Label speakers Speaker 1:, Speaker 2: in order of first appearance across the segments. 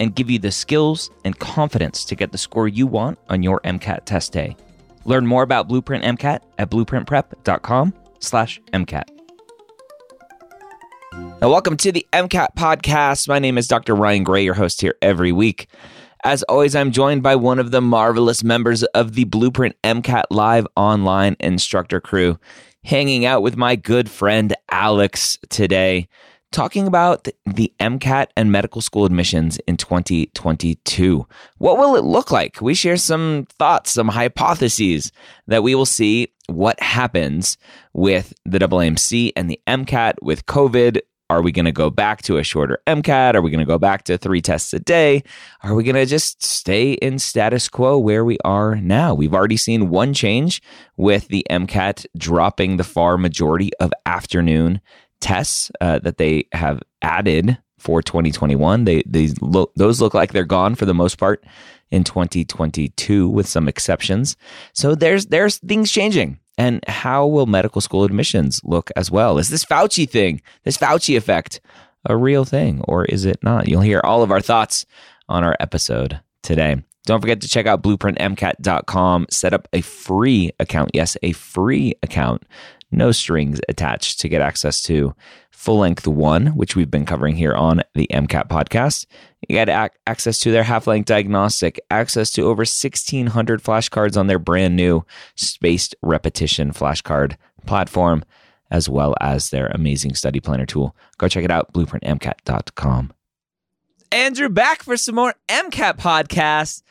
Speaker 1: and give you the skills and confidence to get the score you want on your MCAT test day. Learn more about Blueprint MCAT at blueprintprep.com slash MCAT. Now, welcome to the MCAT podcast. My name is Dr. Ryan Gray, your host here every week. As always, I'm joined by one of the marvelous members of the Blueprint MCAT Live online instructor crew, hanging out with my good friend Alex today, talking about the MCAT and medical school admissions in 2022. What will it look like? We share some thoughts, some hypotheses that we will see what happens with the AAMC and the MCAT with COVID are we going to go back to a shorter MCAT? Are we going to go back to three tests a day? Are we going to just stay in status quo where we are now? We've already seen one change with the MCAT dropping the far majority of afternoon tests uh, that they have added for 2021. They, they look, those look like they're gone for the most part in 2022 with some exceptions. So there's there's things changing. And how will medical school admissions look as well? Is this Fauci thing, this Fauci effect, a real thing or is it not? You'll hear all of our thoughts on our episode today. Don't forget to check out blueprintmcat.com. Set up a free account. Yes, a free account. No strings attached to get access to full length one, which we've been covering here on the MCAT podcast. You get ac- access to their half length diagnostic, access to over 1,600 flashcards on their brand new spaced repetition flashcard platform, as well as their amazing study planner tool. Go check it out, blueprintmcat.com. Andrew back for some more MCAT podcasts.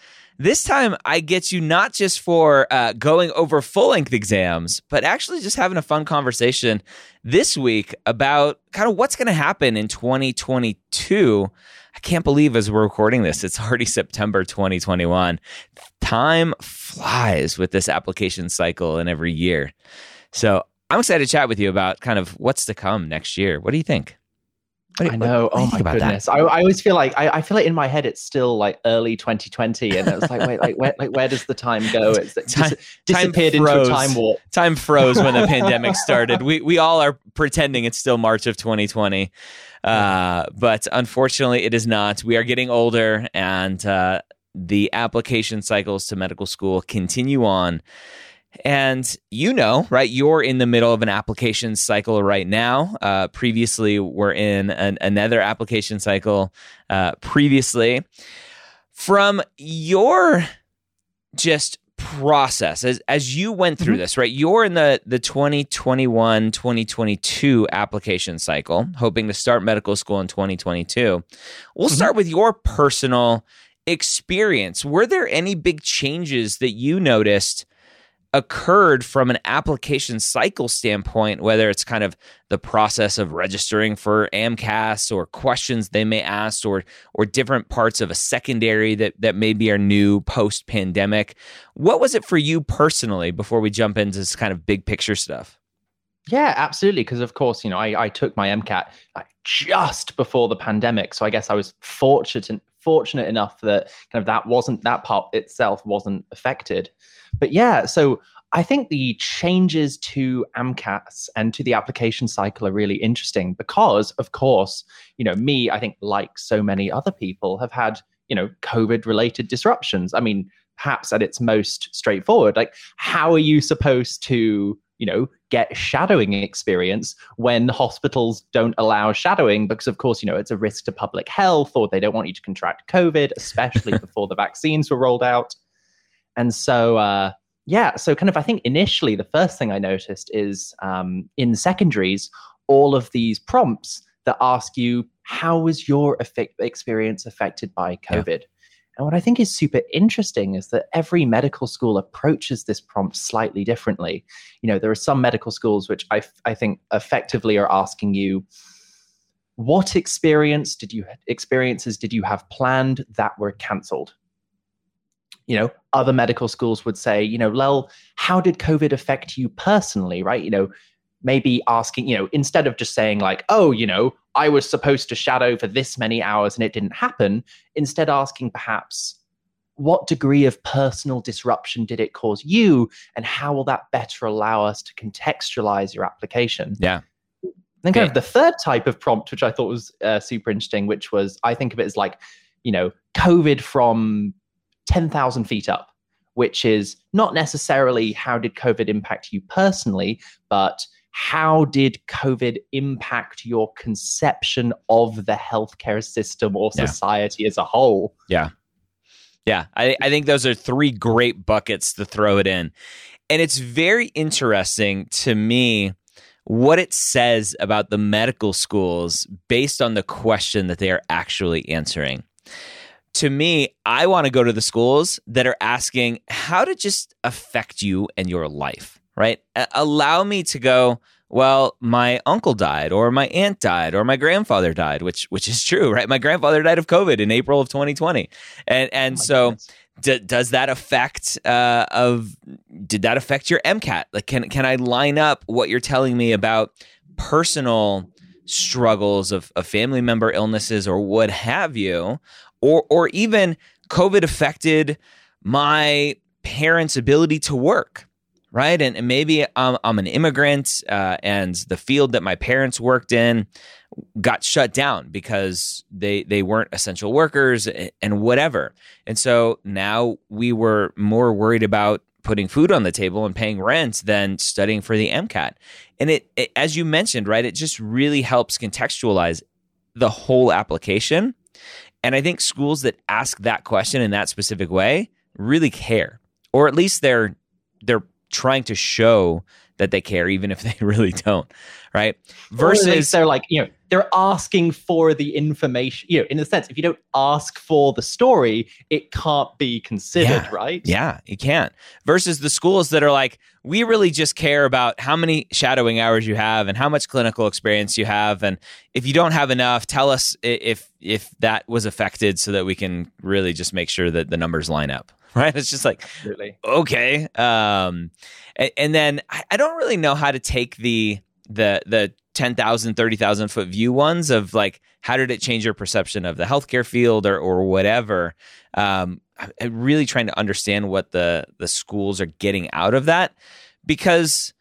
Speaker 1: This time, I get you not just for uh, going over full length exams, but actually just having a fun conversation this week about kind of what's going to happen in 2022. I can't believe as we're recording this, it's already September 2021. Time flies with this application cycle and every year. So I'm excited to chat with you about kind of what's to come next year. What do you think?
Speaker 2: I know. oh my goodness. I, I, always feel like I, I, feel like in my head it's still like early 2020, and it's like wait, like where, like where does the time go? It's time, dis- disappeared time into a time warp.
Speaker 1: Time froze when the pandemic started. We we all are pretending it's still March of 2020, uh, but unfortunately it is not. We are getting older, and uh, the application cycles to medical school continue on. And you know, right? You're in the middle of an application cycle right now. Uh, previously, we're in an, another application cycle. Uh, previously, from your just process as as you went through mm-hmm. this right you're in the the 2021 2022 application cycle hoping to start medical school in 2022 we'll mm-hmm. start with your personal experience were there any big changes that you noticed occurred from an application cycle standpoint, whether it's kind of the process of registering for AMCAS or questions they may ask or or different parts of a secondary that that maybe are new post pandemic. What was it for you personally before we jump into this kind of big picture stuff?
Speaker 2: Yeah, absolutely. Because of course, you know, I, I took my MCAT just before the pandemic, so I guess I was fortunate fortunate enough that kind of that wasn't that part itself wasn't affected. But yeah, so I think the changes to AMCAS and to the application cycle are really interesting because, of course, you know, me, I think, like so many other people, have had, you know, COVID related disruptions. I mean, perhaps at its most straightforward, like, how are you supposed to, you know, get shadowing experience when hospitals don't allow shadowing because, of course, you know, it's a risk to public health or they don't want you to contract COVID, especially before the vaccines were rolled out. And so, uh, yeah, so kind of, I think initially the first thing I noticed is um, in secondaries, all of these prompts that ask you, how was your effect- experience affected by COVID? Yeah. And what I think is super interesting is that every medical school approaches this prompt slightly differently. You know, there are some medical schools which I, I think effectively are asking you, what experience did you experiences did you have planned that were cancelled? you know other medical schools would say you know lel how did covid affect you personally right you know maybe asking you know instead of just saying like oh you know i was supposed to shadow for this many hours and it didn't happen instead asking perhaps what degree of personal disruption did it cause you and how will that better allow us to contextualize your application
Speaker 1: yeah
Speaker 2: then kind yeah. of the third type of prompt which i thought was uh, super interesting which was i think of it as like you know covid from 10,000 feet up, which is not necessarily how did COVID impact you personally, but how did COVID impact your conception of the healthcare system or society yeah. as a whole?
Speaker 1: Yeah. Yeah. I, I think those are three great buckets to throw it in. And it's very interesting to me what it says about the medical schools based on the question that they are actually answering to me, I want to go to the schools that are asking how to just affect you and your life, right? allow me to go, well, my uncle died or my aunt died or my grandfather died, which which is true, right? My grandfather died of COVID in April of 2020. And and oh so d- does that affect uh, of did that affect your MCAT? Like can can I line up what you're telling me about personal struggles of, of family member illnesses or what have you or or even COVID affected my parents' ability to work, right? And, and maybe I'm, I'm, an immigrant uh, and the field that my parents worked in got shut down because they they weren't essential workers and whatever. And so now we were more worried about putting food on the table and paying rent than studying for the MCAT. And it, it as you mentioned, right, it just really helps contextualize the whole application and I think schools that ask that question in that specific way really care, or at least they're they're trying to show that they care, even if they really don't. Right?
Speaker 2: Versus they're like, you know, they're asking for the information. You know, in a sense, if you don't ask for the story, it can't be considered,
Speaker 1: yeah.
Speaker 2: right?
Speaker 1: Yeah, you can't. Versus the schools that are like, we really just care about how many shadowing hours you have and how much clinical experience you have, and if you don't have enough, tell us if if that was affected, so that we can really just make sure that the numbers line up. Right? It's just like, Absolutely. okay. Um, and, and then I, I don't really know how to take the the the 10,000, 30,000 foot view ones of like, how did it change your perception of the healthcare field or, or whatever? Um, I'm really trying to understand what the, the schools are getting out of that because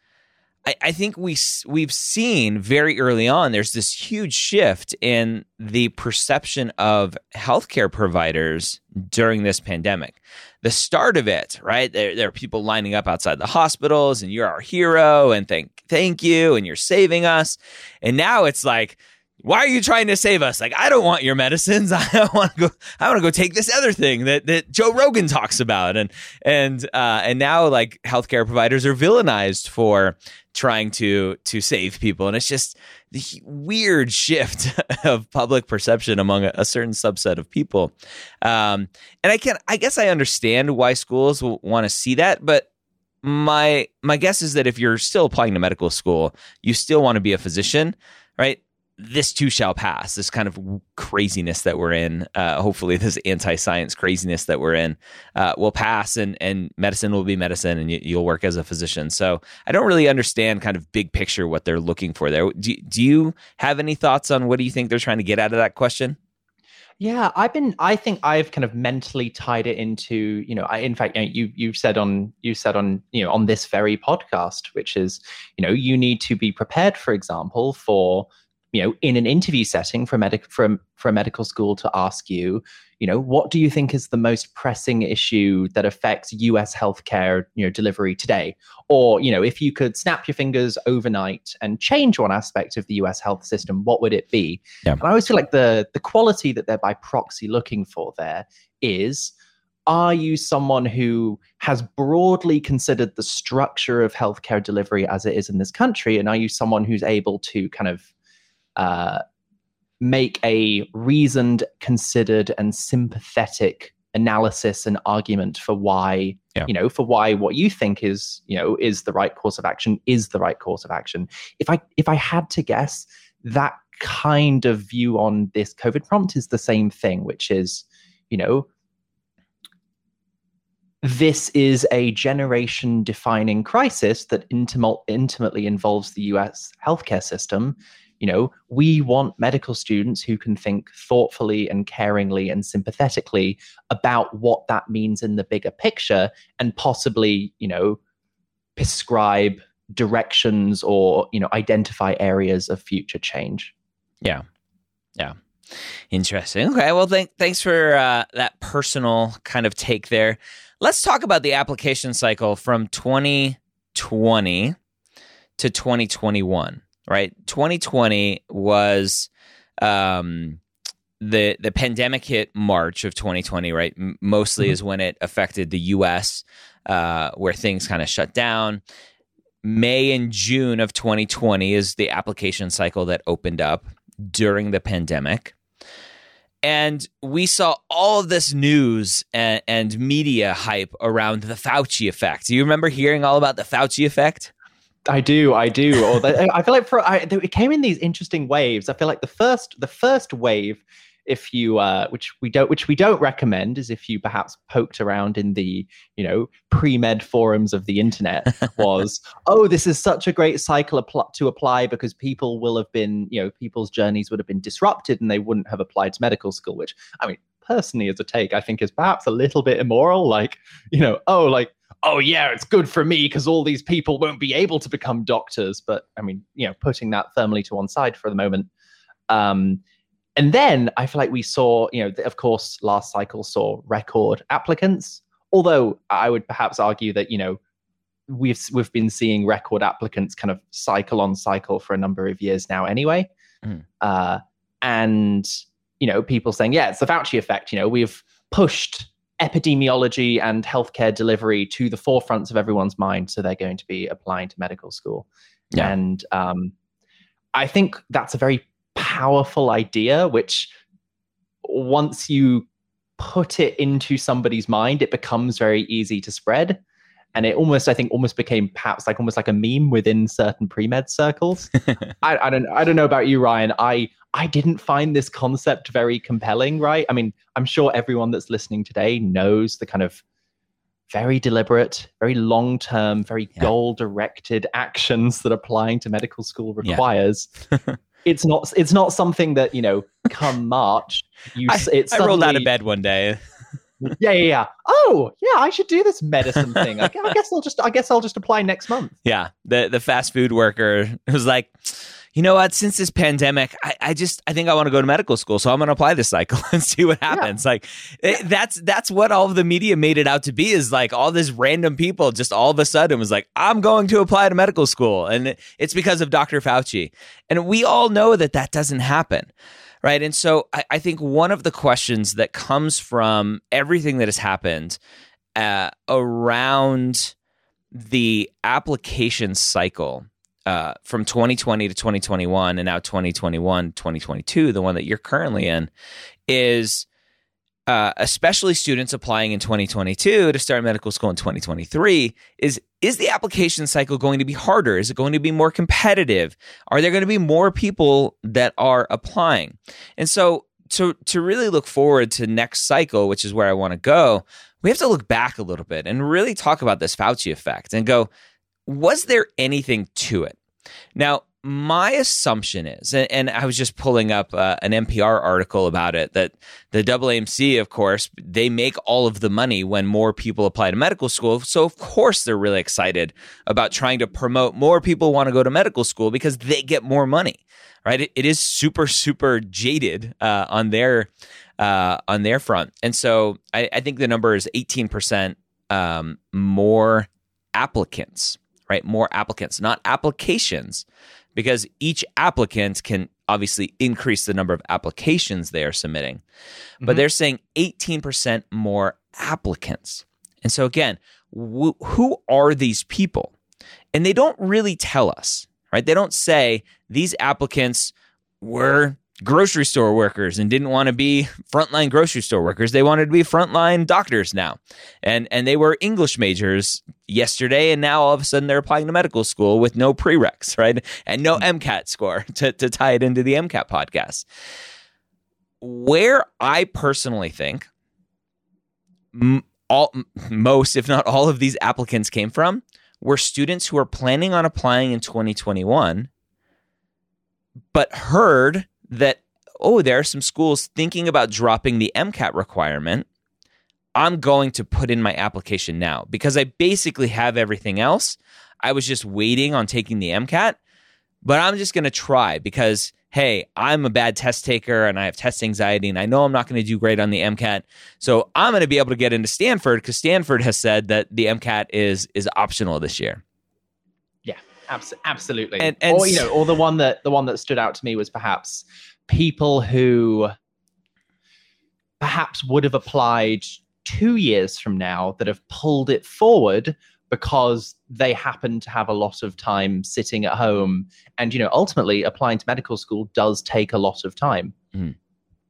Speaker 1: I, I think we, we've seen very early on, there's this huge shift in the perception of healthcare providers during this pandemic the start of it, right? There, there are people lining up outside the hospitals, and you're our hero, and thank thank you, and you're saving us. And now it's like, why are you trying to save us? Like, I don't want your medicines. I want to go. I want to go take this other thing that that Joe Rogan talks about, and and uh, and now like healthcare providers are villainized for trying to to save people, and it's just the weird shift of public perception among a, a certain subset of people. Um, and I can, I guess, I understand why schools want to see that, but my my guess is that if you're still applying to medical school, you still want to be a physician? This too shall pass. This kind of craziness that we're in, uh, hopefully, this anti-science craziness that we're in, uh, will pass, and and medicine will be medicine, and you, will work as a physician. So I don't really understand kind of big picture what they're looking for there. Do do you have any thoughts on what do you think they're trying to get out of that question?
Speaker 2: Yeah, I've been. I think I've kind of mentally tied it into, you know, I, in fact, you know, you you've said on you said on you know on this very podcast, which is, you know, you need to be prepared, for example, for you know, in an interview setting for a medic for a, for a medical school to ask you, you know, what do you think is the most pressing issue that affects U.S. healthcare, you know, delivery today? Or, you know, if you could snap your fingers overnight and change one aspect of the U.S. health system, what would it be? Yeah. And I always feel like the the quality that they're by proxy looking for there is are you someone who has broadly considered the structure of healthcare delivery as it is in this country? And are you someone who's able to kind of uh, make a reasoned, considered, and sympathetic analysis and argument for why yeah. you know for why what you think is you know is the right course of action is the right course of action if i if i had to guess that kind of view on this covid prompt is the same thing which is you know this is a generation defining crisis that intimately involves the US healthcare system. You know, we want medical students who can think thoughtfully and caringly and sympathetically about what that means in the bigger picture and possibly, you know, prescribe directions or, you know, identify areas of future change.
Speaker 1: Yeah. Yeah. Interesting. Okay. Well, th- thanks for uh, that personal kind of take there. Let's talk about the application cycle from 2020 to 2021, right? 2020 was um, the the pandemic hit March of 2020, right? M- mostly mm-hmm. is when it affected the U.S., uh, where things kind of shut down. May and June of 2020 is the application cycle that opened up during the pandemic. And we saw all this news and, and, media hype around the Fauci effect. Do you remember hearing all about the Fauci effect?
Speaker 2: I do, I do. Or the, I feel like for I, it came in these interesting waves. I feel like the first, the first wave if you uh, which we don't which we don't recommend is if you perhaps poked around in the you know pre-med forums of the internet was oh this is such a great cycle apl- to apply because people will have been you know people's journeys would have been disrupted and they wouldn't have applied to medical school which i mean personally as a take i think is perhaps a little bit immoral like you know oh like oh yeah it's good for me because all these people won't be able to become doctors but i mean you know putting that firmly to one side for the moment um and then I feel like we saw, you know, of course, last cycle saw record applicants. Although I would perhaps argue that, you know, we've we've been seeing record applicants kind of cycle on cycle for a number of years now anyway. Mm. Uh, and you know, people saying, yeah, it's the Fauci effect. You know, we've pushed epidemiology and healthcare delivery to the forefronts of everyone's mind, so they're going to be applying to medical school. Yeah. And um, I think that's a very powerful idea, which once you put it into somebody's mind, it becomes very easy to spread. And it almost, I think, almost became perhaps like almost like a meme within certain pre med circles. I, I don't, I don't know about you, Ryan. I, I didn't find this concept very compelling. Right? I mean, I'm sure everyone that's listening today knows the kind of very deliberate, very long term, very yeah. goal directed actions that applying to medical school requires. Yeah. it's not it's not something that you know come March you
Speaker 1: I, it's I rolled out of bed one day.
Speaker 2: Yeah, yeah, yeah. Oh, yeah. I should do this medicine thing. I, I guess I'll just I guess I'll just apply next month.
Speaker 1: Yeah, the the fast food worker was like you know what? Since this pandemic, I, I just I think I want to go to medical school, so I'm going to apply this cycle and see what happens. Eh, yeah. Like it, that's that's what all of the media made it out to be is like all this random people just all of a sudden was like, I'm going to apply to medical school, and it's because of Dr. Fauci, and we all know that that doesn't happen. Right. And so I, I think one of the questions that comes from everything that has happened uh, around the application cycle uh, from 2020 to 2021 and now 2021 2022 the one that you're currently in is uh, especially students applying in 2022 to start medical school in 2023 is is the application cycle going to be harder? Is it going to be more competitive? Are there going to be more people that are applying? And so to to really look forward to next cycle which is where i want to go we have to look back a little bit and really talk about this fauci effect and go was there anything to it? Now, my assumption is, and, and, I was just pulling up uh, an NPR article about it, that the AAMC, of course, they make all of the money when more people apply to medical school. So, of course, they're really excited about trying to promote more people want to go to medical school because they get more money, right? it, it is super, super jaded uh, on their uh, on their front, and so I, I think the number is eighteen percent um, more applicants right? More applicants, not applications, because each applicant can obviously increase the number of applications they are submitting. But mm-hmm. they're saying 18% more applicants. And so, again, wh- who are these people? And they don't really tell us, right? They don't say these applicants were grocery store workers and didn't want to be frontline grocery store workers. They wanted to be frontline doctors now. And and they were English majors yesterday and now all of a sudden they're applying to medical school with no prereqs, right? And no mm-hmm. MCAT score to, to tie it into the MCAT podcast. Where I personally think all most if not all of these applicants came from were students who are planning on applying in 2021 but heard that, oh, there are some schools thinking about dropping the MCAT requirement. I'm going to put in my application now because I basically have everything else. I was just waiting on taking the MCAT, but I'm just going to try because, hey, I'm a bad test taker and I have test anxiety and I know I'm not going to do great on the MCAT. So I'm going to be able to get into Stanford because Stanford has said that the MCAT is is optional this year.
Speaker 2: Abs- absolutely. And, and or you know, or the one that the one that stood out to me was perhaps people who perhaps would have applied two years from now that have pulled it forward because they happen to have a lot of time sitting at home and you know ultimately applying to medical school does take a lot of time
Speaker 1: mm.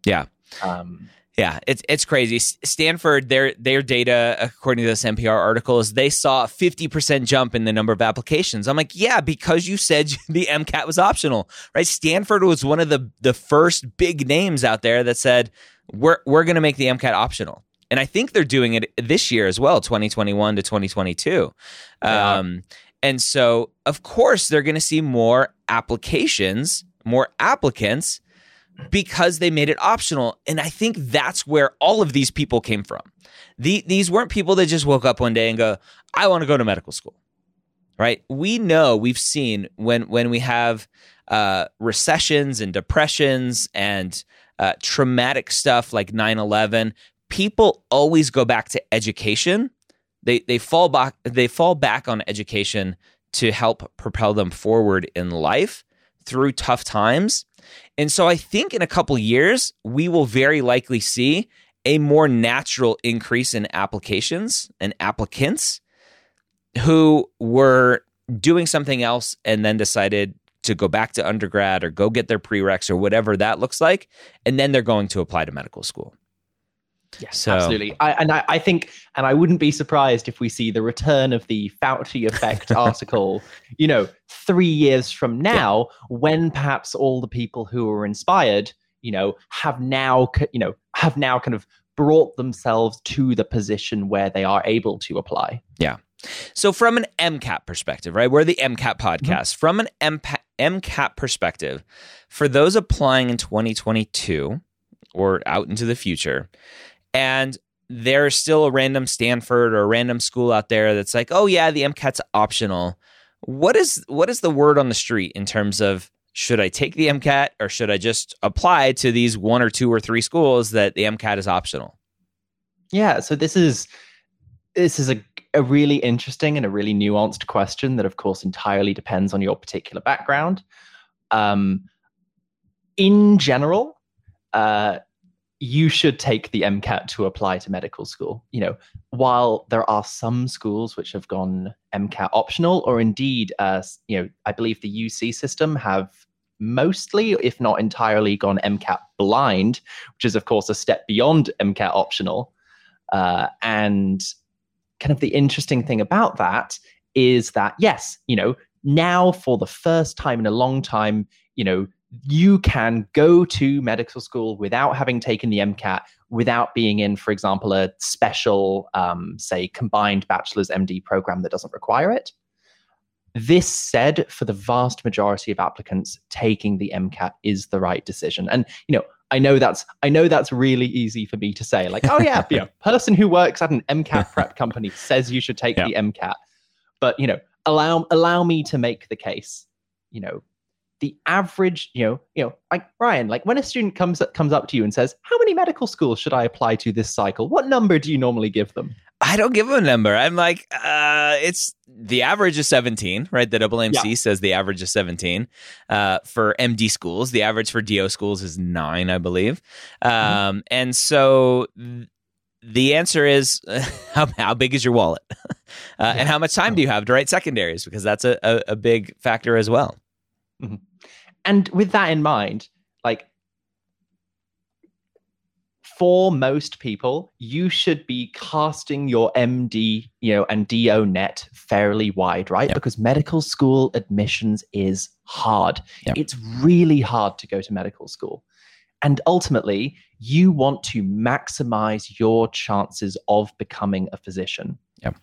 Speaker 1: yeah um, yeah, it's it's crazy. Stanford, their their data, according to this NPR article, is they saw a fifty percent jump in the number of applications. I'm like, yeah, because you said the MCAT was optional, right? Stanford was one of the the first big names out there that said we're we're going to make the MCAT optional, and I think they're doing it this year as well, 2021 to 2022. Um, and so, of course, they're going to see more applications, more applicants because they made it optional. And I think that's where all of these people came from. The, these weren't people that just woke up one day and go, I want to go to medical school. Right? We know we've seen when when we have uh, recessions and depressions and uh, traumatic stuff like 9-11, people always go back to education. They they fall back they fall back on education to help propel them forward in life through tough times and so I think in a couple years, we will very likely see a more natural increase in applications and applicants who were doing something else and then decided to go back to undergrad or go get their prereqs or whatever that looks like. And then they're going to apply to medical school.
Speaker 2: Yes, so, absolutely. I, and I, I, think, and I wouldn't be surprised if we see the return of the Fauci effect article, you know, three years from now, yeah. when perhaps all the people who were inspired, you know, have now, you know, have now kind of brought themselves to the position where they are able to apply.
Speaker 1: Yeah. So, from an MCAT perspective, right? We're the MCAT mm-hmm. podcast. Mm-hmm. From an MCAT, MCAT perspective, for those applying in 2022 or out into the future, and there's still a random Stanford or a random school out there that's like, oh yeah, the MCAT's optional. What is what is the word on the street in terms of should I take the MCAT or should I just apply to these one or two or three schools that the MCAT is optional?
Speaker 2: Yeah, so this is this is a a really interesting and a really nuanced question that of course entirely depends on your particular background. Um, in general, uh, you should take the MCAT to apply to medical school. You know, while there are some schools which have gone MCAT optional, or indeed, uh, you know, I believe the UC system have mostly, if not entirely, gone MCAT blind, which is of course a step beyond MCAT optional. Uh, and kind of the interesting thing about that is that yes, you know, now for the first time in a long time, you know, you can go to medical school without having taken the MCAT, without being in, for example, a special, um, say, combined bachelor's MD program that doesn't require it. This said, for the vast majority of applicants, taking the MCAT is the right decision. And you know, I know that's I know that's really easy for me to say. Like, oh yeah, yeah, person who works at an MCAT prep company says you should take yeah. the MCAT. But you know, allow allow me to make the case. You know, the average, you know, you know, like Ryan, like when a student comes up, comes up to you and says, "How many medical schools should I apply to this cycle?" What number do you normally give them?
Speaker 1: I don't give them a number. I'm like, uh, it's the average is 17, right? The AAMC yeah. says the average is 17 uh, for MD schools. The average for DO schools is nine, I believe. Mm-hmm. Um, and so the answer is how, how big is your wallet uh, yeah. and how much time do you have to write secondaries because that's a, a, a big factor as well
Speaker 2: mm-hmm. And with that in mind like for most people, you should be casting your MD, you know, and DO net fairly wide, right? Yep. Because medical school admissions is hard. Yep. It's really hard to go to medical school. And ultimately, you want to maximize your chances of becoming a physician.
Speaker 1: Yep.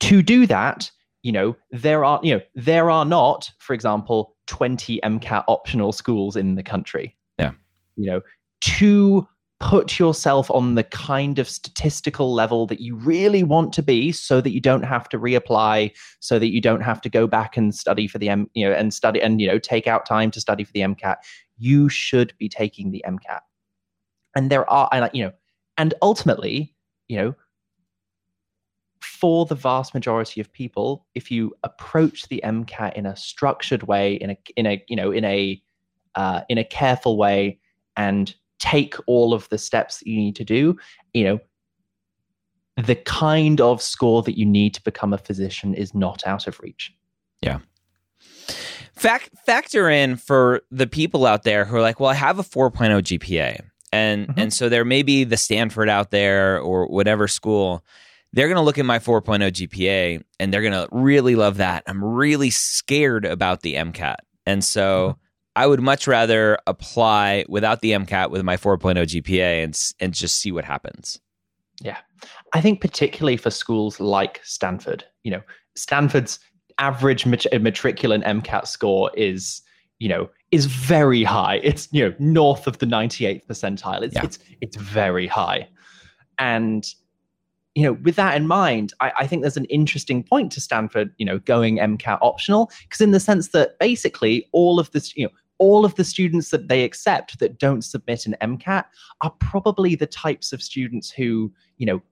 Speaker 2: To do that, you know, there are, you know, there are not, for example, 20 MCAT optional schools in the country.
Speaker 1: Yeah.
Speaker 2: You know, to put yourself on the kind of statistical level that you really want to be so that you don't have to reapply so that you don't have to go back and study for the m you know and study and you know take out time to study for the mcat you should be taking the mcat and there are and you know and ultimately you know for the vast majority of people if you approach the mcat in a structured way in a in a you know in a uh, in a careful way and take all of the steps that you need to do, you know, the kind of score that you need to become a physician is not out of reach.
Speaker 1: Yeah. Fact, factor in for the people out there who are like, well, I have a 4.0 GPA. And mm-hmm. and so there may be the Stanford out there or whatever school. They're going to look at my 4.0 GPA and they're going to really love that. I'm really scared about the MCAT. And so mm-hmm. I would much rather apply without the MCAT with my 4.0 GPA and and just see what happens.
Speaker 2: Yeah. I think particularly for schools like Stanford, you know, Stanford's average mat- matriculant MCAT score is, you know, is very high. It's, you know, north of the 98th percentile. It's yeah. it's it's very high. And you know, with that in mind, I, I, think there's an interesting point to Stanford, you know, going MCAT optional, because in the sense that basically all of this, you know, all of the students that they accept that don't submit an MCAT are probably the types of students who, you know,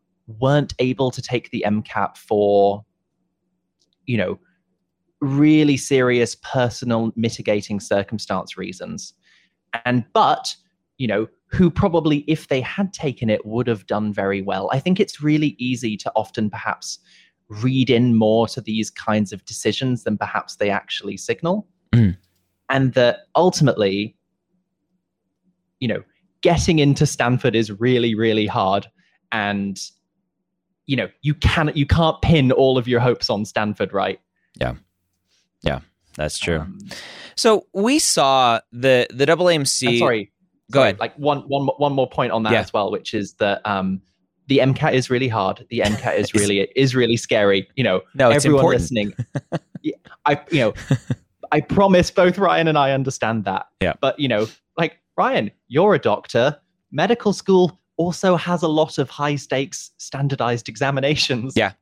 Speaker 2: weren't able to take the MCAT for, you know, really serious personal mitigating circumstance reasons. And, but, you know, who probably, if they had taken it, would have done very well. I think it's really easy to often perhaps read in more to these kinds of decisions than perhaps they actually signal.
Speaker 1: Mm.
Speaker 2: And that ultimately, you know, getting into Stanford is really, really hard. And, you know, you can't you can't pin all of your hopes on Stanford, right?
Speaker 1: Yeah. Yeah, that's true. Um, so we saw the the double AMC.
Speaker 2: Sorry, go ahead. Like one one one more point on that yeah. as well, which is that um, the MCAT is really hard. The MCAT is really is really scary. You know,
Speaker 1: no,
Speaker 2: everyone listening. I you know, I promise both Ryan and I understand that.
Speaker 1: Yeah.
Speaker 2: But you know, like Ryan, you're a doctor. Medical school also has a lot of high stakes standardized examinations.
Speaker 1: Yeah.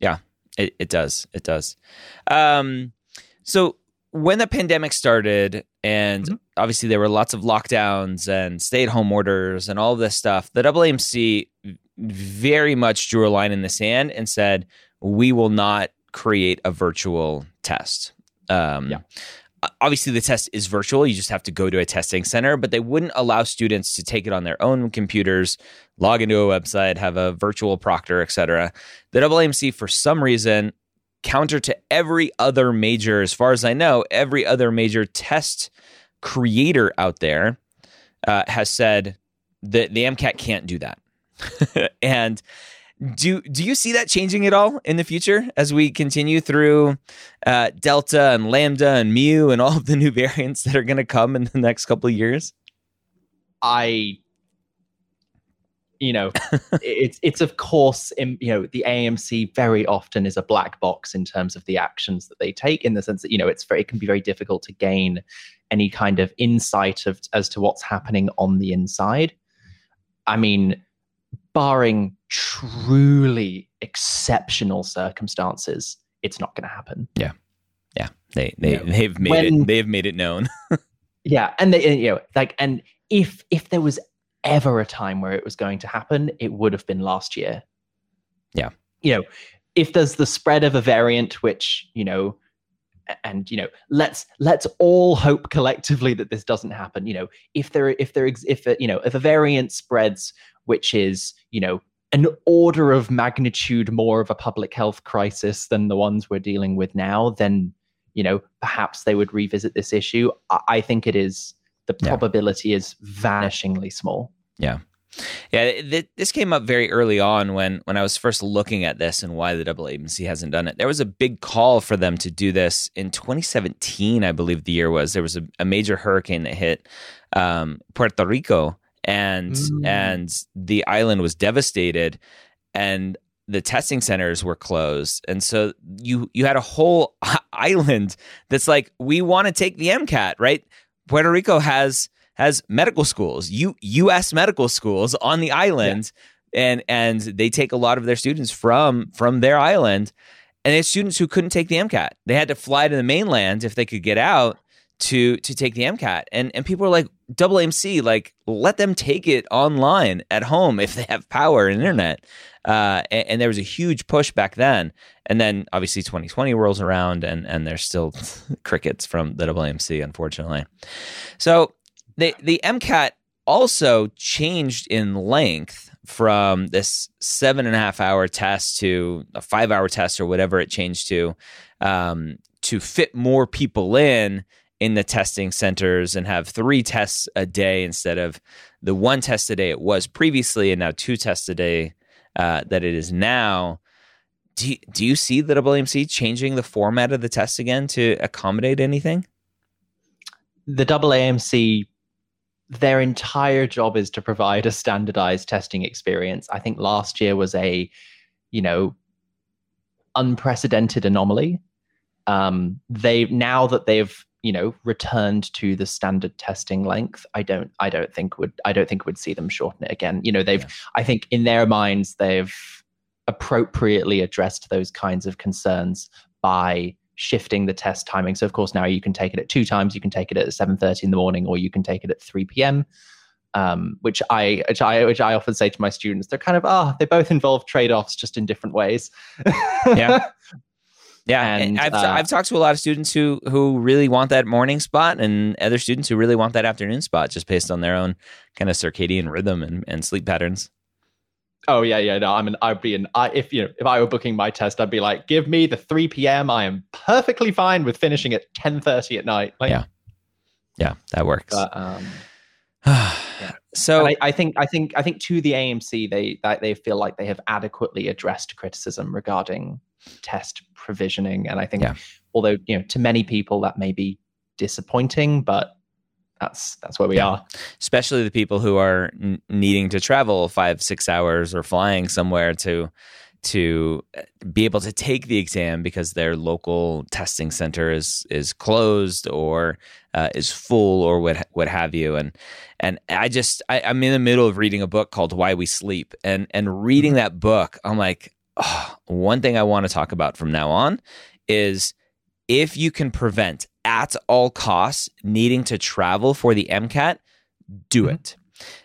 Speaker 1: Yeah. It it does. It does. Um so when the pandemic started and mm-hmm. obviously there were lots of lockdowns and stay at home orders and all of this stuff, the AAMC very much drew a line in the sand and said, we will not create a virtual test. Um,
Speaker 2: yeah.
Speaker 1: Obviously, the test is virtual. You just have to go to a testing center, but they wouldn't allow students to take it on their own computers, log into a website, have a virtual proctor, etc. The AAMC, for some reason, counter to every other major, as far as I know, every other major test creator out there uh, has said that the MCAT can't do that. and do do you see that changing at all in the future as we continue through uh, Delta and Lambda and Mu and all of the new variants that are going to come in the next couple of years?
Speaker 2: I you know it's it's of course in, you know the AMC very often is a black box in terms of the actions that they take in the sense that you know it's very it can be very difficult to gain any kind of insight of as to what's happening on the inside. I mean barring truly exceptional circumstances it's not going to happen.
Speaker 1: Yeah. Yeah. They they you know, they've made when, it they've made it known.
Speaker 2: Yeah and they you know like and if if there was ever a time where it was going to happen, it would have been last year.
Speaker 1: Yeah.
Speaker 2: You know, if there's the spread of a variant, which, you know, and you know let's let's all hope collectively that this doesn't happen you know if there if there if you know if a variant spreads which is, you know, an order of magnitude more of a public health crisis than the ones we're dealing with now, then, you know, perhaps they would revisit this issue. I, I think it is the
Speaker 1: Yeah.
Speaker 2: probability is vanishingly small.
Speaker 1: Yeah. Yeah, th- this came up very early on when when I was first looking at this and why the double agency hasn't done it. There was a big call for them to do this in 2017, I believe the year was. There was a, a major hurricane that hit um, Puerto Rico, and
Speaker 2: Mm.
Speaker 1: and the island was devastated, and the testing centers were closed, and so you you had a whole island that's like we want to take the MCAT, right? Puerto Rico has has medical schools, U, U.S. medical schools on the island, and and they take a lot of their students from from their island, and they it's students who couldn't take the MCAT. They had to fly to the mainland if they could get out to to take the MCAT, and and people are like double MC, like let them take it online at home if they have power and internet. Uh, and, and there was a huge push back then, and then obviously 2020 rolls around, and and there's still crickets from the AAMC, unfortunately. So the the MCAT also changed in length from this seven and a half hour test to a five hour test or whatever it changed to um, to fit more people in in the testing centers and have three tests a day instead of the one test a day it was previously and now two tests a day uh, that it is now. Do you, do you see the AAMC changing the format of the test again to accommodate anything?
Speaker 2: the double AMC, their entire job is to provide a standardized testing experience. I think last year was a, you know, unprecedented anomaly. Um, they now that they've you know returned to the standard testing length, I don't I don't think would I don't think would see them shorten it again. You know, they've
Speaker 1: Yeah.
Speaker 2: I think in their minds they've appropriately addressed those kinds of concerns by shifting the test timing. So of course now you can take it at two times. You can take it at seven thirty in the morning, or you can take it at three p.m. Um, which I which I which I often say to my students, they're kind of ah, they both involve trade offs, just in different ways.
Speaker 1: Yeah. Yeah, and
Speaker 2: And,
Speaker 1: I've
Speaker 2: uh,
Speaker 1: I've talked to a lot of students who who really want that morning spot, and other students who really want that afternoon spot, just based on their own kind of circadian rhythm and, and sleep patterns.
Speaker 2: Oh yeah, yeah. No, I'm an. I'd be an. I, if you know, if I were booking my test, I'd be like, give me the 3 p.m. I am perfectly fine with finishing at 10:30 at night. Like,
Speaker 1: Yeah. Yeah, that works.
Speaker 2: But, um,
Speaker 1: so
Speaker 2: I, I think I think I think to the AMC they that they feel like they have adequately addressed criticism regarding test provisioning, and I think
Speaker 1: Yeah.
Speaker 2: although you know to many people that may be disappointing, but that's that's where we
Speaker 1: Yeah.
Speaker 2: are.
Speaker 1: especially the people who are n- needing to travel five six hours or flying somewhere to to uh, be able to take the exam because their local testing center is is closed or uh, is full or what what have you and and I just I, I'm in the middle of reading a book called Why We Sleep and and reading that book I'm like oh, one thing I want to talk about from now on is if you can prevent at all costs needing to travel for the MCAT, do
Speaker 2: Mhm.
Speaker 1: it.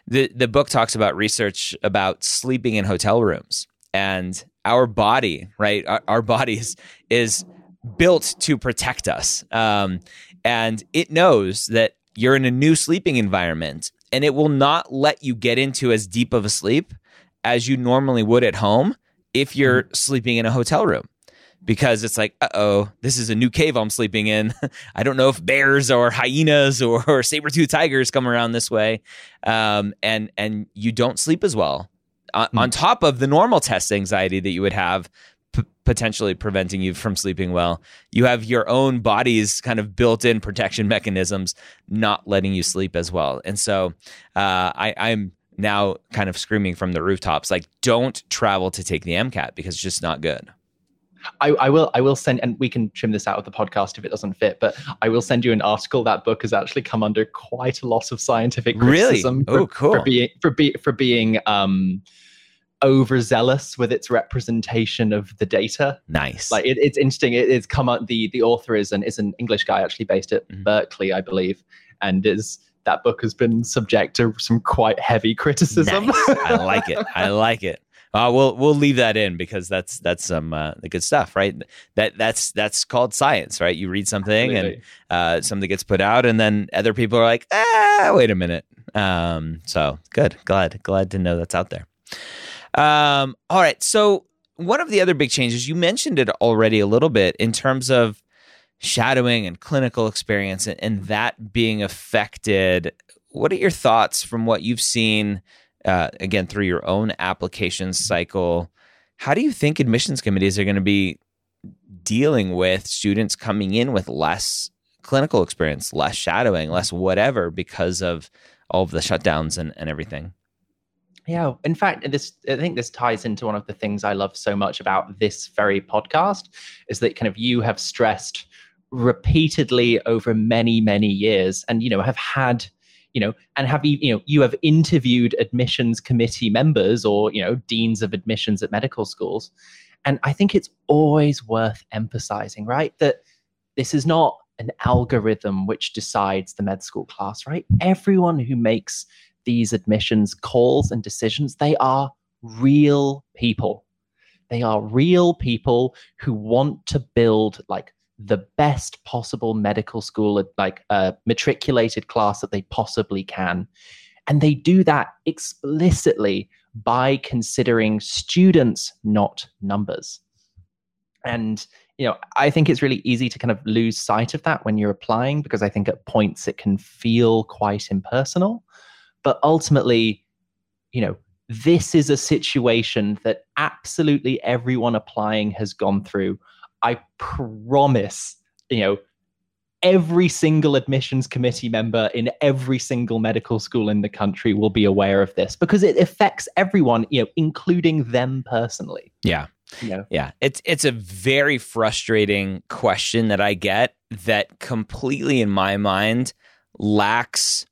Speaker 1: The the book talks about research about sleeping in hotel rooms and our body, right? Our, our bodies is built to protect us. Um, and it knows that you're in a new sleeping environment and it will not let you get into as deep of a sleep as you normally would at home if you're sleeping in a hotel room because it's like, uh oh, this is a new cave I'm sleeping in. I don't know if bears or hyenas or, or saber tooth tigers come around this way, um, and and you don't sleep as well. On,
Speaker 2: Hmm.
Speaker 1: on top of the normal test anxiety that you would have, p- potentially preventing you from sleeping well, you have your own body's kind of built-in protection mechanisms not letting you sleep as well. And so, uh, I, I'm now kind of screaming from the rooftops, like, don't travel to take the MCAT because it's just not good.
Speaker 2: I, I will I will send and we can trim this out of the podcast if it doesn't fit, but I will send you an article. That book has actually come under quite a lot of scientific
Speaker 1: Really?
Speaker 2: criticism for,
Speaker 1: Oh, cool.
Speaker 2: for being for be, for being um overzealous with its representation of the data.
Speaker 1: Nice.
Speaker 2: Like it, it's interesting. It, it's come out the the author is an is an English guy actually based at
Speaker 1: Mhm.
Speaker 2: Berkeley, I believe, and is that book has been subject to some quite heavy criticism.
Speaker 1: Nice. I like it. I like it. Uh, we'll we'll leave that in because that's that's some uh, good stuff, right? That that's that's called science, right? You read something and uh, something gets put out, and then other people are like, ah, wait a minute, Um, so good, glad, glad to know that's out there. Um, all right. So one of the other big changes you mentioned it already a little bit in terms of shadowing and clinical experience and, and that being affected. What are your thoughts from what you've seen? Uh, again, through your own application cycle, how do you think admissions committees are going to be dealing with students coming in with less clinical experience, less shadowing, less whatever because of all of the shutdowns and, and everything.
Speaker 2: Yeah, in fact, this I think this ties into one of the things I love so much about this very podcast is that kind of you have stressed repeatedly over many many years, and you know have had you know and have you you know you have interviewed admissions committee members or you know deans of admissions at medical schools, and I think it's always worth emphasizing, right, that this is not an algorithm which decides the med school class, right? Everyone who makes these admissions calls and decisions, they are real people. They are real people who want to build like the best possible medical school, like a matriculated class that they possibly can. And they do that explicitly by considering students, not numbers. And you know, I think it's really easy to kind of lose sight of that when you're applying because I think at points it can feel quite impersonal. But ultimately, you know, this is a situation that absolutely everyone applying has gone through. I promise, you know, every single admissions committee member in every single medical school in the country will be aware of this because it affects everyone, you know, including them personally.
Speaker 1: Yeah. Yeah. Yeah. It's it's a very frustrating question that I get that completely in my mind lacks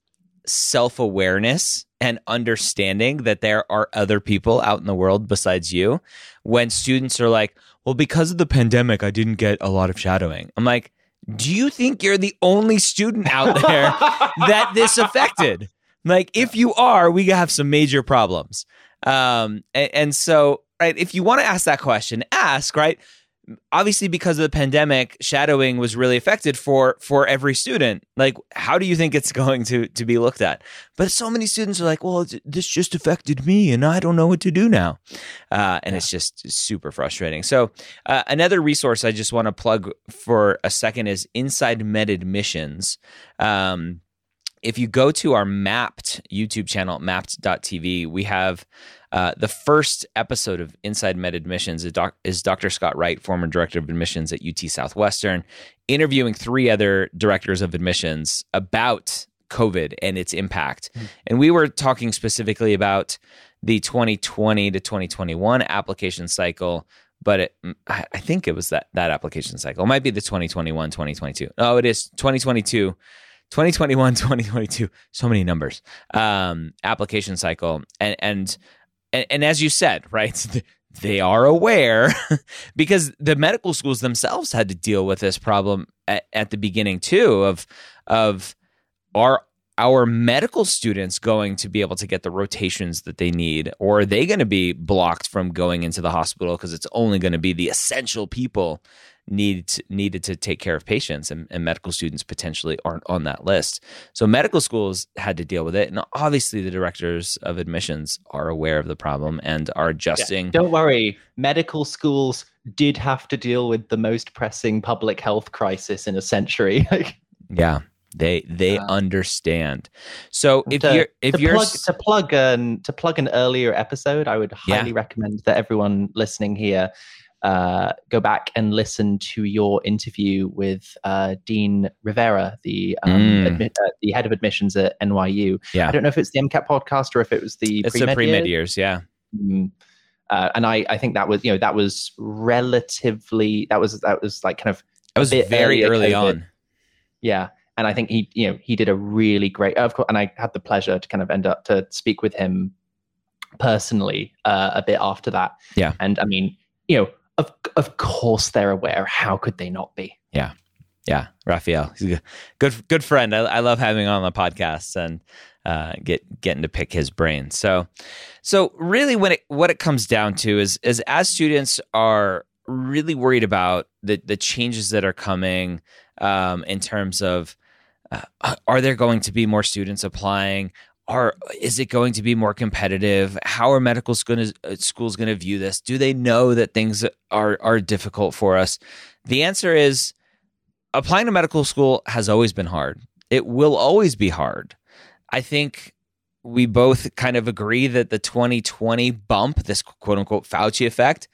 Speaker 1: self-awareness and understanding that there are other people out in the world besides you. When students are like, "Well, because of the pandemic, I didn't get a lot of shadowing." I'm like, "Do you think you're the only student out there that this affected?" Like, if you are, we have some major problems. Um, and, and so right? If you want to ask that question, ask, right? Obviously, because of the pandemic, shadowing was really affected for for every student. Like, how do you think it's going to to be looked at? But so many students are like, "Well, this just affected me, and I don't know what to do now," uh, and yeah. it's just super frustrating. So, uh, another resource I just want to plug for a second is Inside Med Admissions. Um, if you go to our mapped YouTube channel, mapped.tv, we have uh, the first episode of Inside Med Admissions is, doc- is, Dr. Scott Wright, former director of admissions at UT Southwestern, interviewing three other directors of admissions about COVID and its impact. Mm-hmm. And we were talking specifically about the 2020 to 2021 application cycle. But it, I think it was that that application cycle. It might be the 2021, 2022. Oh, it is 2022 2021 2022 so many numbers um application cycle and and and, and as you said right they are aware because the medical schools themselves had to deal with this problem at, at the beginning too of of are our medical students going to be able to get the rotations that they need or are they going to be blocked from going into the hospital because it's only going to be the essential people needed to, needed to take care of patients, and, and, medical students potentially aren't on that list. So medical schools had to deal with it, and obviously the directors of admissions are aware of the problem and are adjusting.
Speaker 2: Yeah, don't worry, medical schools did have to deal with the most pressing public health crisis in a century.
Speaker 1: yeah. They they uh, understand. So if to, you're if
Speaker 2: to
Speaker 1: you're
Speaker 2: plug, to plug an to plug an earlier episode, I would highly yeah. recommend that everyone listening here uh, go back and listen to your interview with uh, Dean Rivera, the um, mm. admi- uh, the head of admissions at NYU. Yeah, I don't know if it's the MCAT podcast or if it was the
Speaker 1: it's the pre med years. Yeah.
Speaker 2: Mm. Uh, and I, I think that was, you know, that was relatively, that was, that was like kind of,
Speaker 1: that was very early on.
Speaker 2: Yeah. And I think he, you know, he did a really great, of course, and I had the pleasure to kind of end up to speak with him personally uh, a bit after that.
Speaker 1: Yeah.
Speaker 2: And I mean, you know, of of course they're aware. How could they not be?
Speaker 1: Yeah, yeah. Raphael, he's a good good friend. I, I love having on the podcast and uh, get getting to pick his brain. So, so really, when it what it comes down to is is as students are really worried about the the changes that are coming um, in terms of uh, are there going to be more students applying are is it going to be more competitive? How are medical uh, schools schools going to view this? Do they know that things are are difficult for us? The answer is applying to medical school has always been hard. It will always be hard. I think we both kind of agree that the 2020 bump, this quote unquote Fauci effect,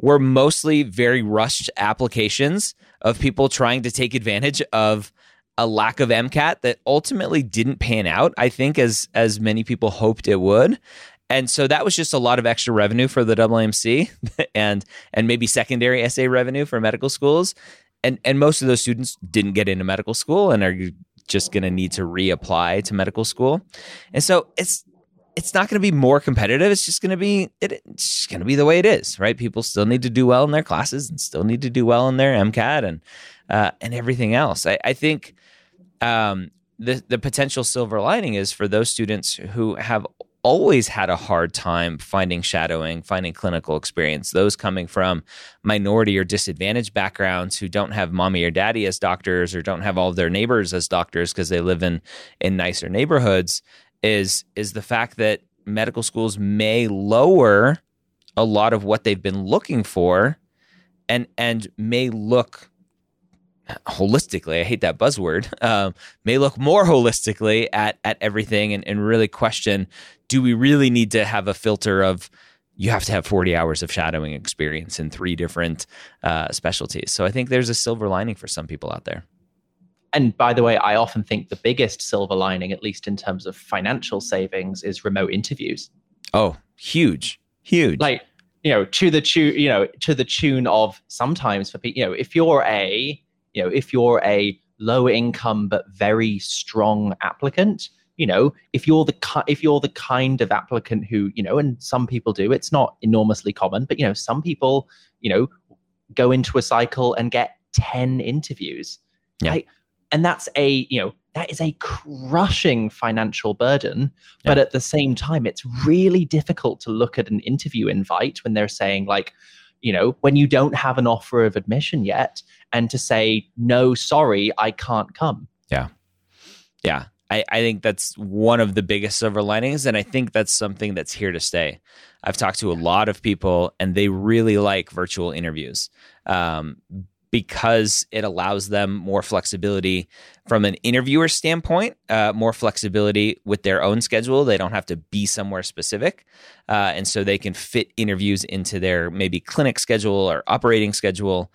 Speaker 1: were mostly very rushed applications of people trying to take advantage of a lack of MCAT that ultimately didn't pan out, I think, as as many people hoped it would. And so that was just a lot of extra revenue for the AAMC and and maybe secondary essay revenue for medical schools. And and most of those students didn't get into medical school and are just going to need to reapply to medical school. And so it's it's not going to be more competitive. It's just going to be it, it's going to be the way it is, right? People still need to do well in their classes and still need to do well in their MCAT and uh, and everything else. I, I think um, the the potential silver lining is for those students who have always had a hard time finding shadowing, finding clinical experience. Those coming from minority or disadvantaged backgrounds who don't have mommy or daddy as doctors or don't have all of their neighbors as doctors because they live in in nicer neighborhoods is is the fact that medical schools may lower a lot of what they've been looking for and and may look holistically i hate that buzzword um, may look more holistically at at everything and, and really question do we really need to have a filter of you have to have 40 hours of shadowing experience in three different uh, specialties? So i think there's a silver lining for some people out there
Speaker 2: and by the way, I often think the biggest silver lining, at least in terms of financial savings, is remote interviews.
Speaker 1: Oh, huge, huge!
Speaker 2: Like you know, to the tune, you know, to the tune of sometimes for people, you know, if you're a, you know, if you're a low income but very strong applicant, you know, if you're the if you're the kind of applicant who, you know, and some people do, it's not enormously common, but you know, some people, you know, go into a cycle and get ten interviews.
Speaker 1: Yeah.
Speaker 2: Like, and that's a you know that is a crushing financial burden but at the same time it's really difficult to look at an interview invite when they're saying like you know when you don't have an offer of admission yet and to say no sorry i can't come.
Speaker 1: Yeah. Yeah. I, I think that's one of the biggest silver linings and i think that's something that's here to stay. I've talked to a lot of people and they really like virtual interviews. Um, because it allows them more flexibility from an interviewer standpoint, uh, more flexibility with their own schedule. They don't have to be somewhere specific. Uh, and so they can fit interviews into their maybe clinic schedule or operating schedule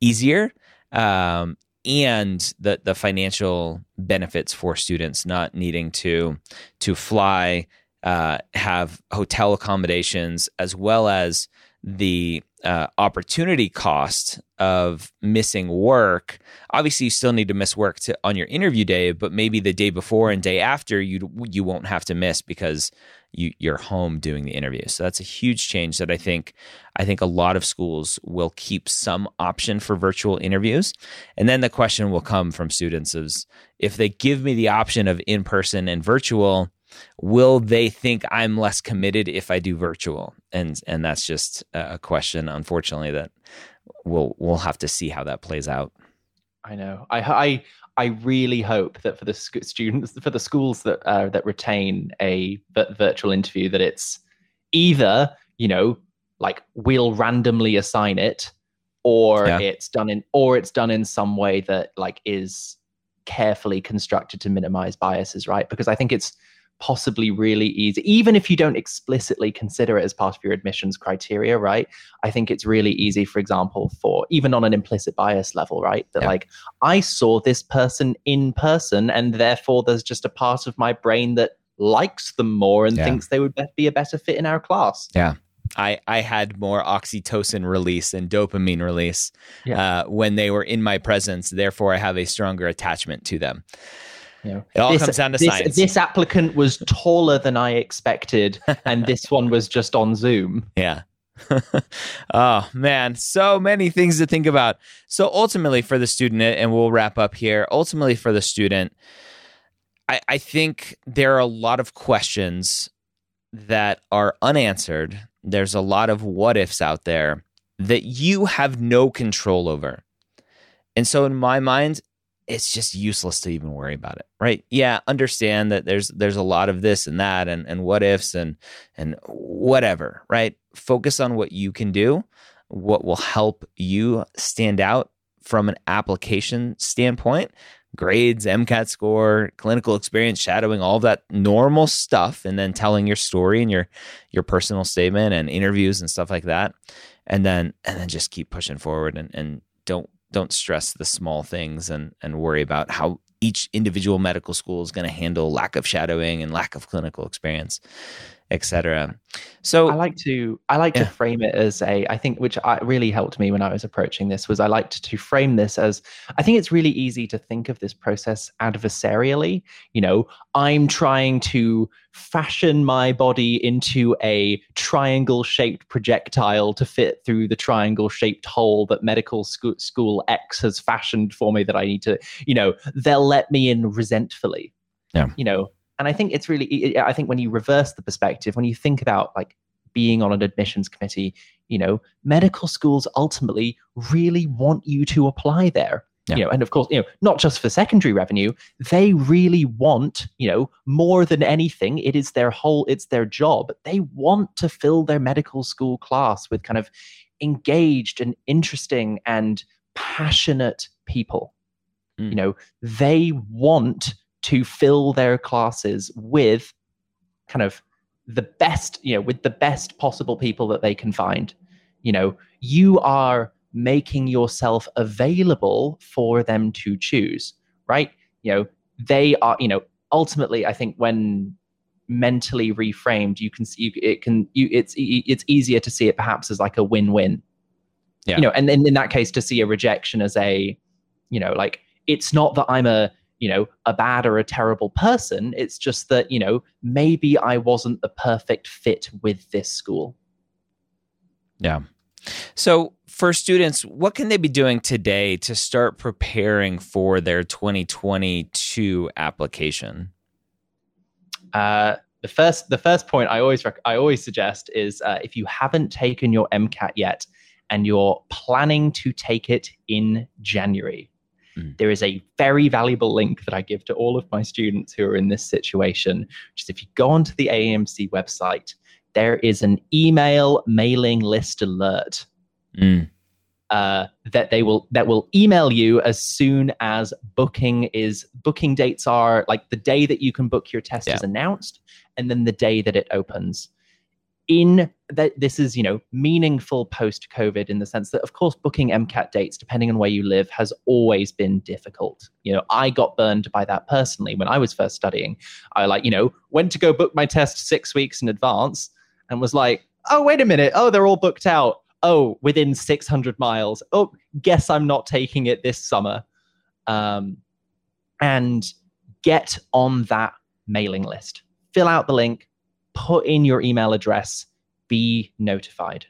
Speaker 1: easier. Um, and the, the financial benefits for students not needing to to fly, uh, have hotel accommodations, as well as the uh, opportunity cost of missing work. Obviously, you still need to miss work to, on your interview day, but maybe the day before and day after you you won't have to miss because you, you're home doing the interview. So that's a huge change that I think I think a lot of schools will keep some option for virtual interviews. And then the question will come from students is if they give me the option of in person and virtual will they think I'm less committed if I do virtual? And and that's just a question, unfortunately, that we'll we'll have to see how that plays out.
Speaker 2: I know. I I I really hope that for the students, for the schools that uh, that retain a virtual interview, that it's either you know like we'll randomly assign it, or yeah. it's done in or it's done in some way that like is carefully constructed to minimize biases, right? Because I think it's possibly really easy, even if you don't explicitly consider it as part of your admissions criteria, right? I think it's really easy, for example, for even on an implicit bias level, right? That yeah. like I saw this person in person, and therefore there's just a part of my brain that likes them more and yeah. thinks they would be a better fit in our class.
Speaker 1: Yeah. I, I had more oxytocin release and dopamine release yeah. uh, when they were in my presence. Therefore, I have a stronger attachment to them.
Speaker 2: You know,
Speaker 1: it all
Speaker 2: this,
Speaker 1: comes down to
Speaker 2: this,
Speaker 1: science.
Speaker 2: This applicant was taller than I expected, and this one was just on Zoom.
Speaker 1: Yeah. oh man, so many things to think about. So ultimately, for the student, and we'll wrap up here. Ultimately, for the student, I, I think there are a lot of questions that are unanswered. There's a lot of what ifs out there that you have no control over. And so, in my mind, it's just useless to even worry about it right? Yeah understand that there's there's a lot of this and that and and what ifs and and whatever right? Focus on what you can do what will help you stand out from an application standpoint grades mcat score clinical experience shadowing all of that normal stuff and then telling your story and your your personal statement and interviews and stuff like that. And then and then just keep pushing forward and, and don't don't stress the small things and and worry about how each individual medical school is going to handle lack of shadowing and lack of clinical experience etc so
Speaker 2: i like to i like yeah. to frame it as a i think which I, really helped me when i was approaching this was i liked to frame this as i think it's really easy to think of this process adversarially. You know i'm trying to fashion my body into a triangle shaped projectile to fit through the triangle shaped hole that medical school, school x has fashioned for me that i need to you know they'll let me in resentfully.
Speaker 1: Yeah.
Speaker 2: You know and I think it's really, I think when you reverse the perspective, when you think about like being on an admissions committee, you know, medical schools ultimately really want you to apply there. Yeah. You know, and of course, you know, not just for secondary revenue, they really want, you know, more than anything, it is their whole, it's their job. They want to fill their medical school class with kind of engaged and interesting and passionate people. Mm. You know, they want to fill their classes with kind of the best, you know, with the best possible people that they can find. You know, you are making yourself available for them to choose, right? You know, they are, you know, ultimately, I think when mentally reframed, you can see it can you it's it's easier to see it perhaps as like a win-win. Yeah. You know, and then in that case, to see a rejection as a, you know, like it's not that I'm a you know a bad or a terrible person. It's just that you know maybe i wasn't the perfect fit with this school.
Speaker 1: Yeah. So for students what can they be doing today to start preparing for their 2022 application?
Speaker 2: Uh, the first the first point i always rec- i always suggest is uh, if you haven't taken your mcat yet and you're planning to take it in january Mm. There is a very valuable link that I give to all of my students who are in this situation, which is if you go onto the AAMC website, there is an email mailing list alert. Mm. Uh, that they will that will email you as soon as booking is booking dates are like the day that you can book your test yeah. is announced and then the day that it opens in that this is you know meaningful post covid in the sense that of course booking mcat dates depending on where you live has always been difficult. You know i got burned by that personally when i was first studying. I like you know went to go book my test six weeks in advance and was like oh wait a minute. Oh they're all booked out. Oh within 600 miles. Oh guess i'm not taking it this summer. Um, and get on that mailing list. Fill out the link put in your email address, be notified.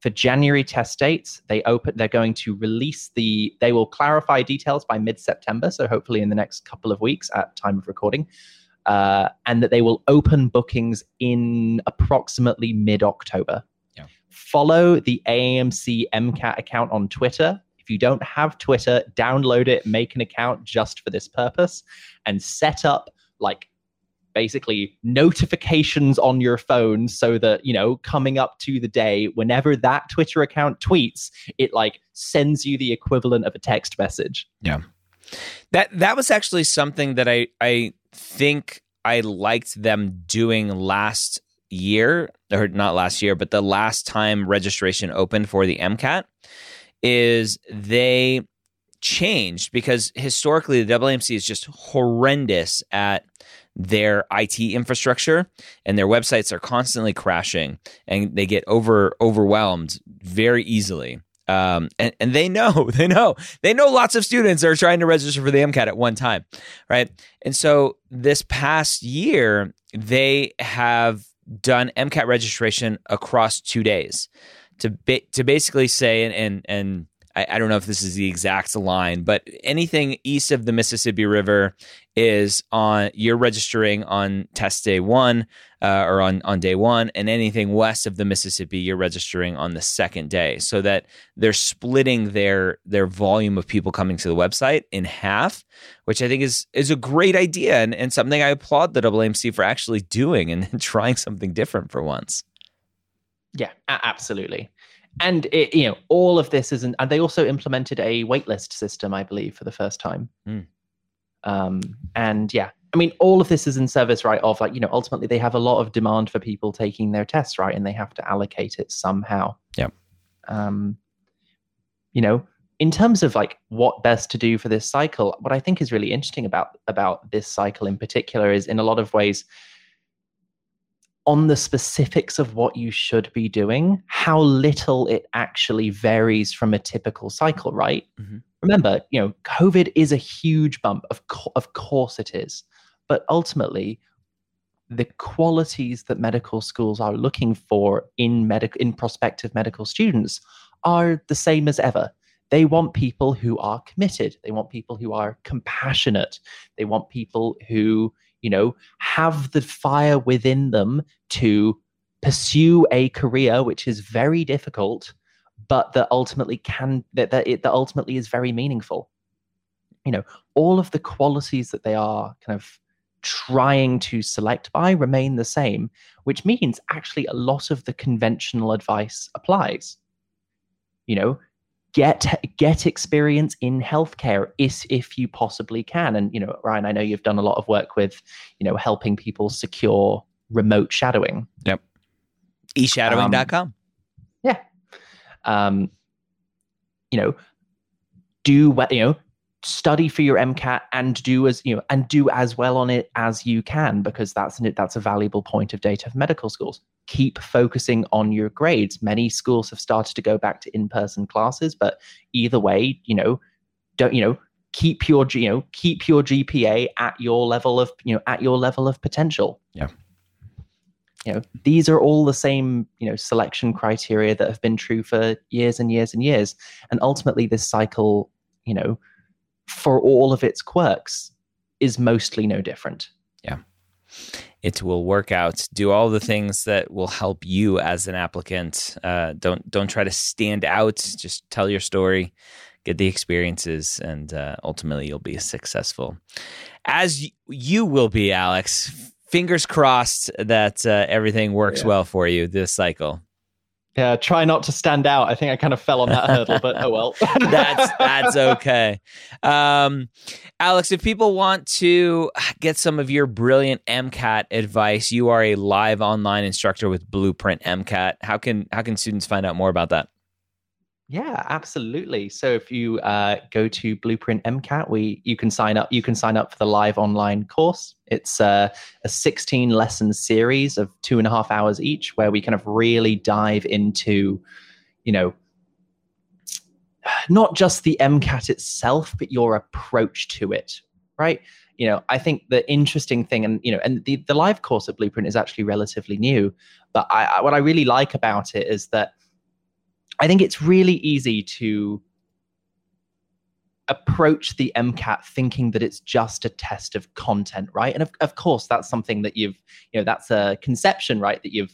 Speaker 2: For January test dates, they open they're going to release the they will clarify details by mid-September, so hopefully in the next couple of weeks at time of recording. Uh, and that they will open bookings in approximately mid-October. Yeah. Follow the AAMC MCAT account on Twitter. If you don't have Twitter, download it, make an account just for this purpose, and set up like basically notifications on your phone so that you know coming up to the day whenever that twitter account tweets it like sends you the equivalent of a text message.
Speaker 1: Yeah. That that was actually something that i i think i liked them doing last year or not last year but the last time registration opened for the mcat is they changed because historically the AAMC is just horrendous at their IT infrastructure and their websites are constantly crashing and they get over overwhelmed very easily. Um, and, and they know, they know, they know lots of students are trying to register for the MCAT at one time, right? And so this past year, they have done MCAT registration across two days to ba- to basically say and and, and I, I, don't know if this is the exact line, but anything east of the Mississippi River is on you're registering on test day one uh, or on on day one, and anything west of the Mississippi you're registering on the second day, so that they're splitting their their volume of people coming to the website in half, which I think is is a great idea and, and something I applaud the AAMC for actually doing and trying something different for once.
Speaker 2: Yeah, absolutely and it, you know all of this isn't and they also implemented a waitlist system i believe for the first time mm. Um, and yeah i mean all of this is in service right of like you know ultimately they have a lot of demand for people taking their tests right and they have to allocate it somehow
Speaker 1: yeah
Speaker 2: um, you know in terms of like what best to do for this cycle what i think is really interesting about about this cycle in particular is in a lot of ways on the specifics of what you should be doing, how little it actually varies from a typical cycle, right? Mm-hmm. Remember, you know, COVID is a huge bump. Of, co- of course it is. But ultimately, the qualities that medical schools are looking for in medical in prospective medical students are the same as ever. They want people who are committed. They want people who are compassionate. They want people who you know, have the fire within them to pursue a career which is very difficult, but that ultimately can that that it that ultimately is very meaningful. You know, all of the qualities that they are kind of trying to select by remain the same, which means actually a lot of the conventional advice applies. You know, get get experience in healthcare if if you possibly can and you know ryan i know you've done a lot of work with you know helping people secure remote shadowing
Speaker 1: yep eshadowing.com um,
Speaker 2: um you know do what you know study for your MCAT and do as you know and do as well on it as you can because that's that's a valuable point of data for medical schools. Keep focusing on your grades. Many schools have started to go back to in-person classes, but either way, you know, don't you know keep your you know keep your GPA at your level of you know at your level of potential.
Speaker 1: Yeah.
Speaker 2: You know, these are all the same, you know, selection criteria that have been true for years and years and years. And ultimately this cycle, you know, for all of its quirks, is mostly no different.
Speaker 1: Yeah. It will work out. Do all the things that will help you as an applicant. Uh, don't don't try to stand out. Just tell your story, get the experiences, and uh, ultimately you'll be successful, as y- you will be, Alex. Fingers crossed that uh, everything works yeah. well for you this cycle.
Speaker 2: Yeah, try not to stand out. I think I kind of fell on that hurdle, but oh well.
Speaker 1: that's that's okay. Um, Alex, if people want to get some of your brilliant MCAT advice, you are a live online instructor with Blueprint MCAT. How can how can students find out more about that?
Speaker 2: Yeah, absolutely. So if you uh, go to Blueprint MCAT, we you can sign up. You can sign up for the live online course. It's uh, a 16 lesson series of two and a half hours each, where we kind of really dive into, you know, not just the MCAT itself, but your approach to it. Right. You know, I think the interesting thing, and you know, and the the live course at Blueprint is actually relatively new, but I, I what I really like about it is that I think it's really easy to approach the MCAT thinking that it's just a test of content, right? And of, of course, that's something that you've, you know, that's a conception, right? That you've,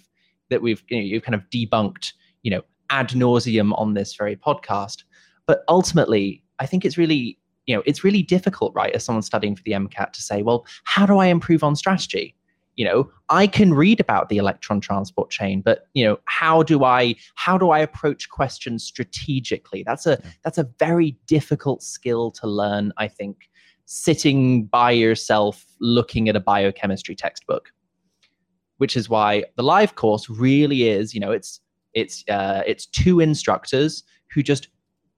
Speaker 2: that we've, you know, you've kind of debunked, you know, ad nauseum on this very podcast. But ultimately, I think it's really, you know, it's really difficult, right, as someone studying for the MCAT to say, well, how do I improve on strategy? You know i can read about the electron transport chain but you know how do i how do i approach questions strategically? That's a that's a very difficult skill to learn i think sitting by yourself looking at a biochemistry textbook which is why the live course really is you know it's it's uh, it's two instructors who just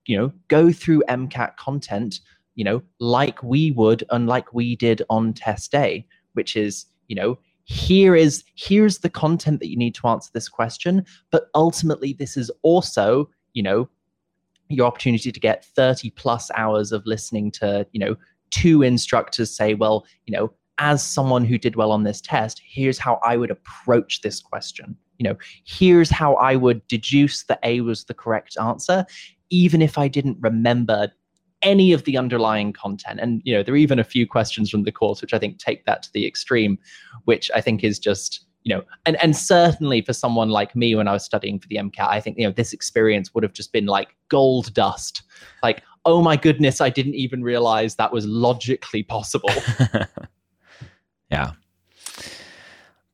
Speaker 2: you know go through mcat content you know like we would and like we did on test day which is you know here is here's the content that you need to answer this question but ultimately this is also you know your opportunity to get 30 plus hours of listening to you know two instructors say well you know as someone who did well on this test here's how i would approach this question. You know here's how i would deduce that a was the correct answer even if I didn't remember any of the underlying content. And you know, there are even a few questions from the course which I think take that to the extreme, which I think is just you know, and and certainly for someone like me when I was studying for the MCAT, I think you know this experience would have just been like gold dust. Like, oh my goodness, I didn't even realize that was logically possible.
Speaker 1: yeah.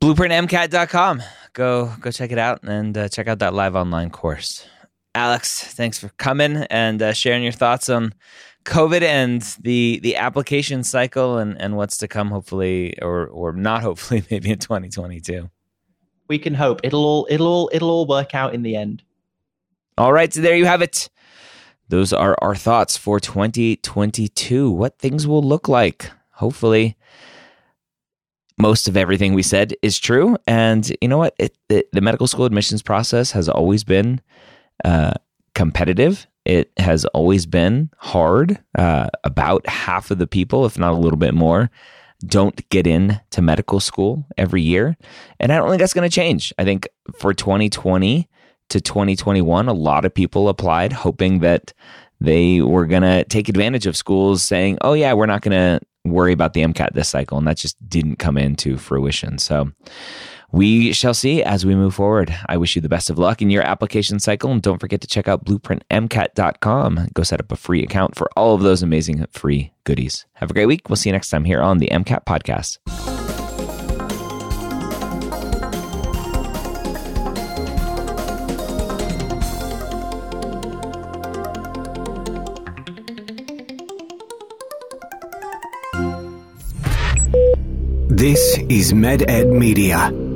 Speaker 1: BlueprintMCAT.com. Go go check it out and uh, check out that live online course. Alex, thanks for coming and uh, sharing your thoughts on COVID and the the application cycle and, and what's to come, hopefully, or or not hopefully, maybe in 2022.
Speaker 2: We can hope it'll all it'll all it'll all work out in the end.
Speaker 1: All right, so there you have it. Those are our thoughts for 2022. What things will look like. Hopefully, most of everything we said is true. And you know what? It, the, the medical school admissions process has always been uh, competitive. It has always been hard. Uh, about half of the people, if not a little bit more, don't get in to medical school every year. And I don't think that's going to change. I think for 2020 to 2021, a lot of people applied hoping that they were going to take advantage of schools saying, oh, yeah, we're not going to worry about the MCAT this cycle. And that just didn't come into fruition. So, we shall see as we move forward. I wish you the best of luck in your application cycle. And don't forget to check out blueprintmcat.com. Go set up a free account for all of those amazing free goodies. Have a great week. We'll see you next time here on the MCAT Podcast.
Speaker 3: This is MedEd Media.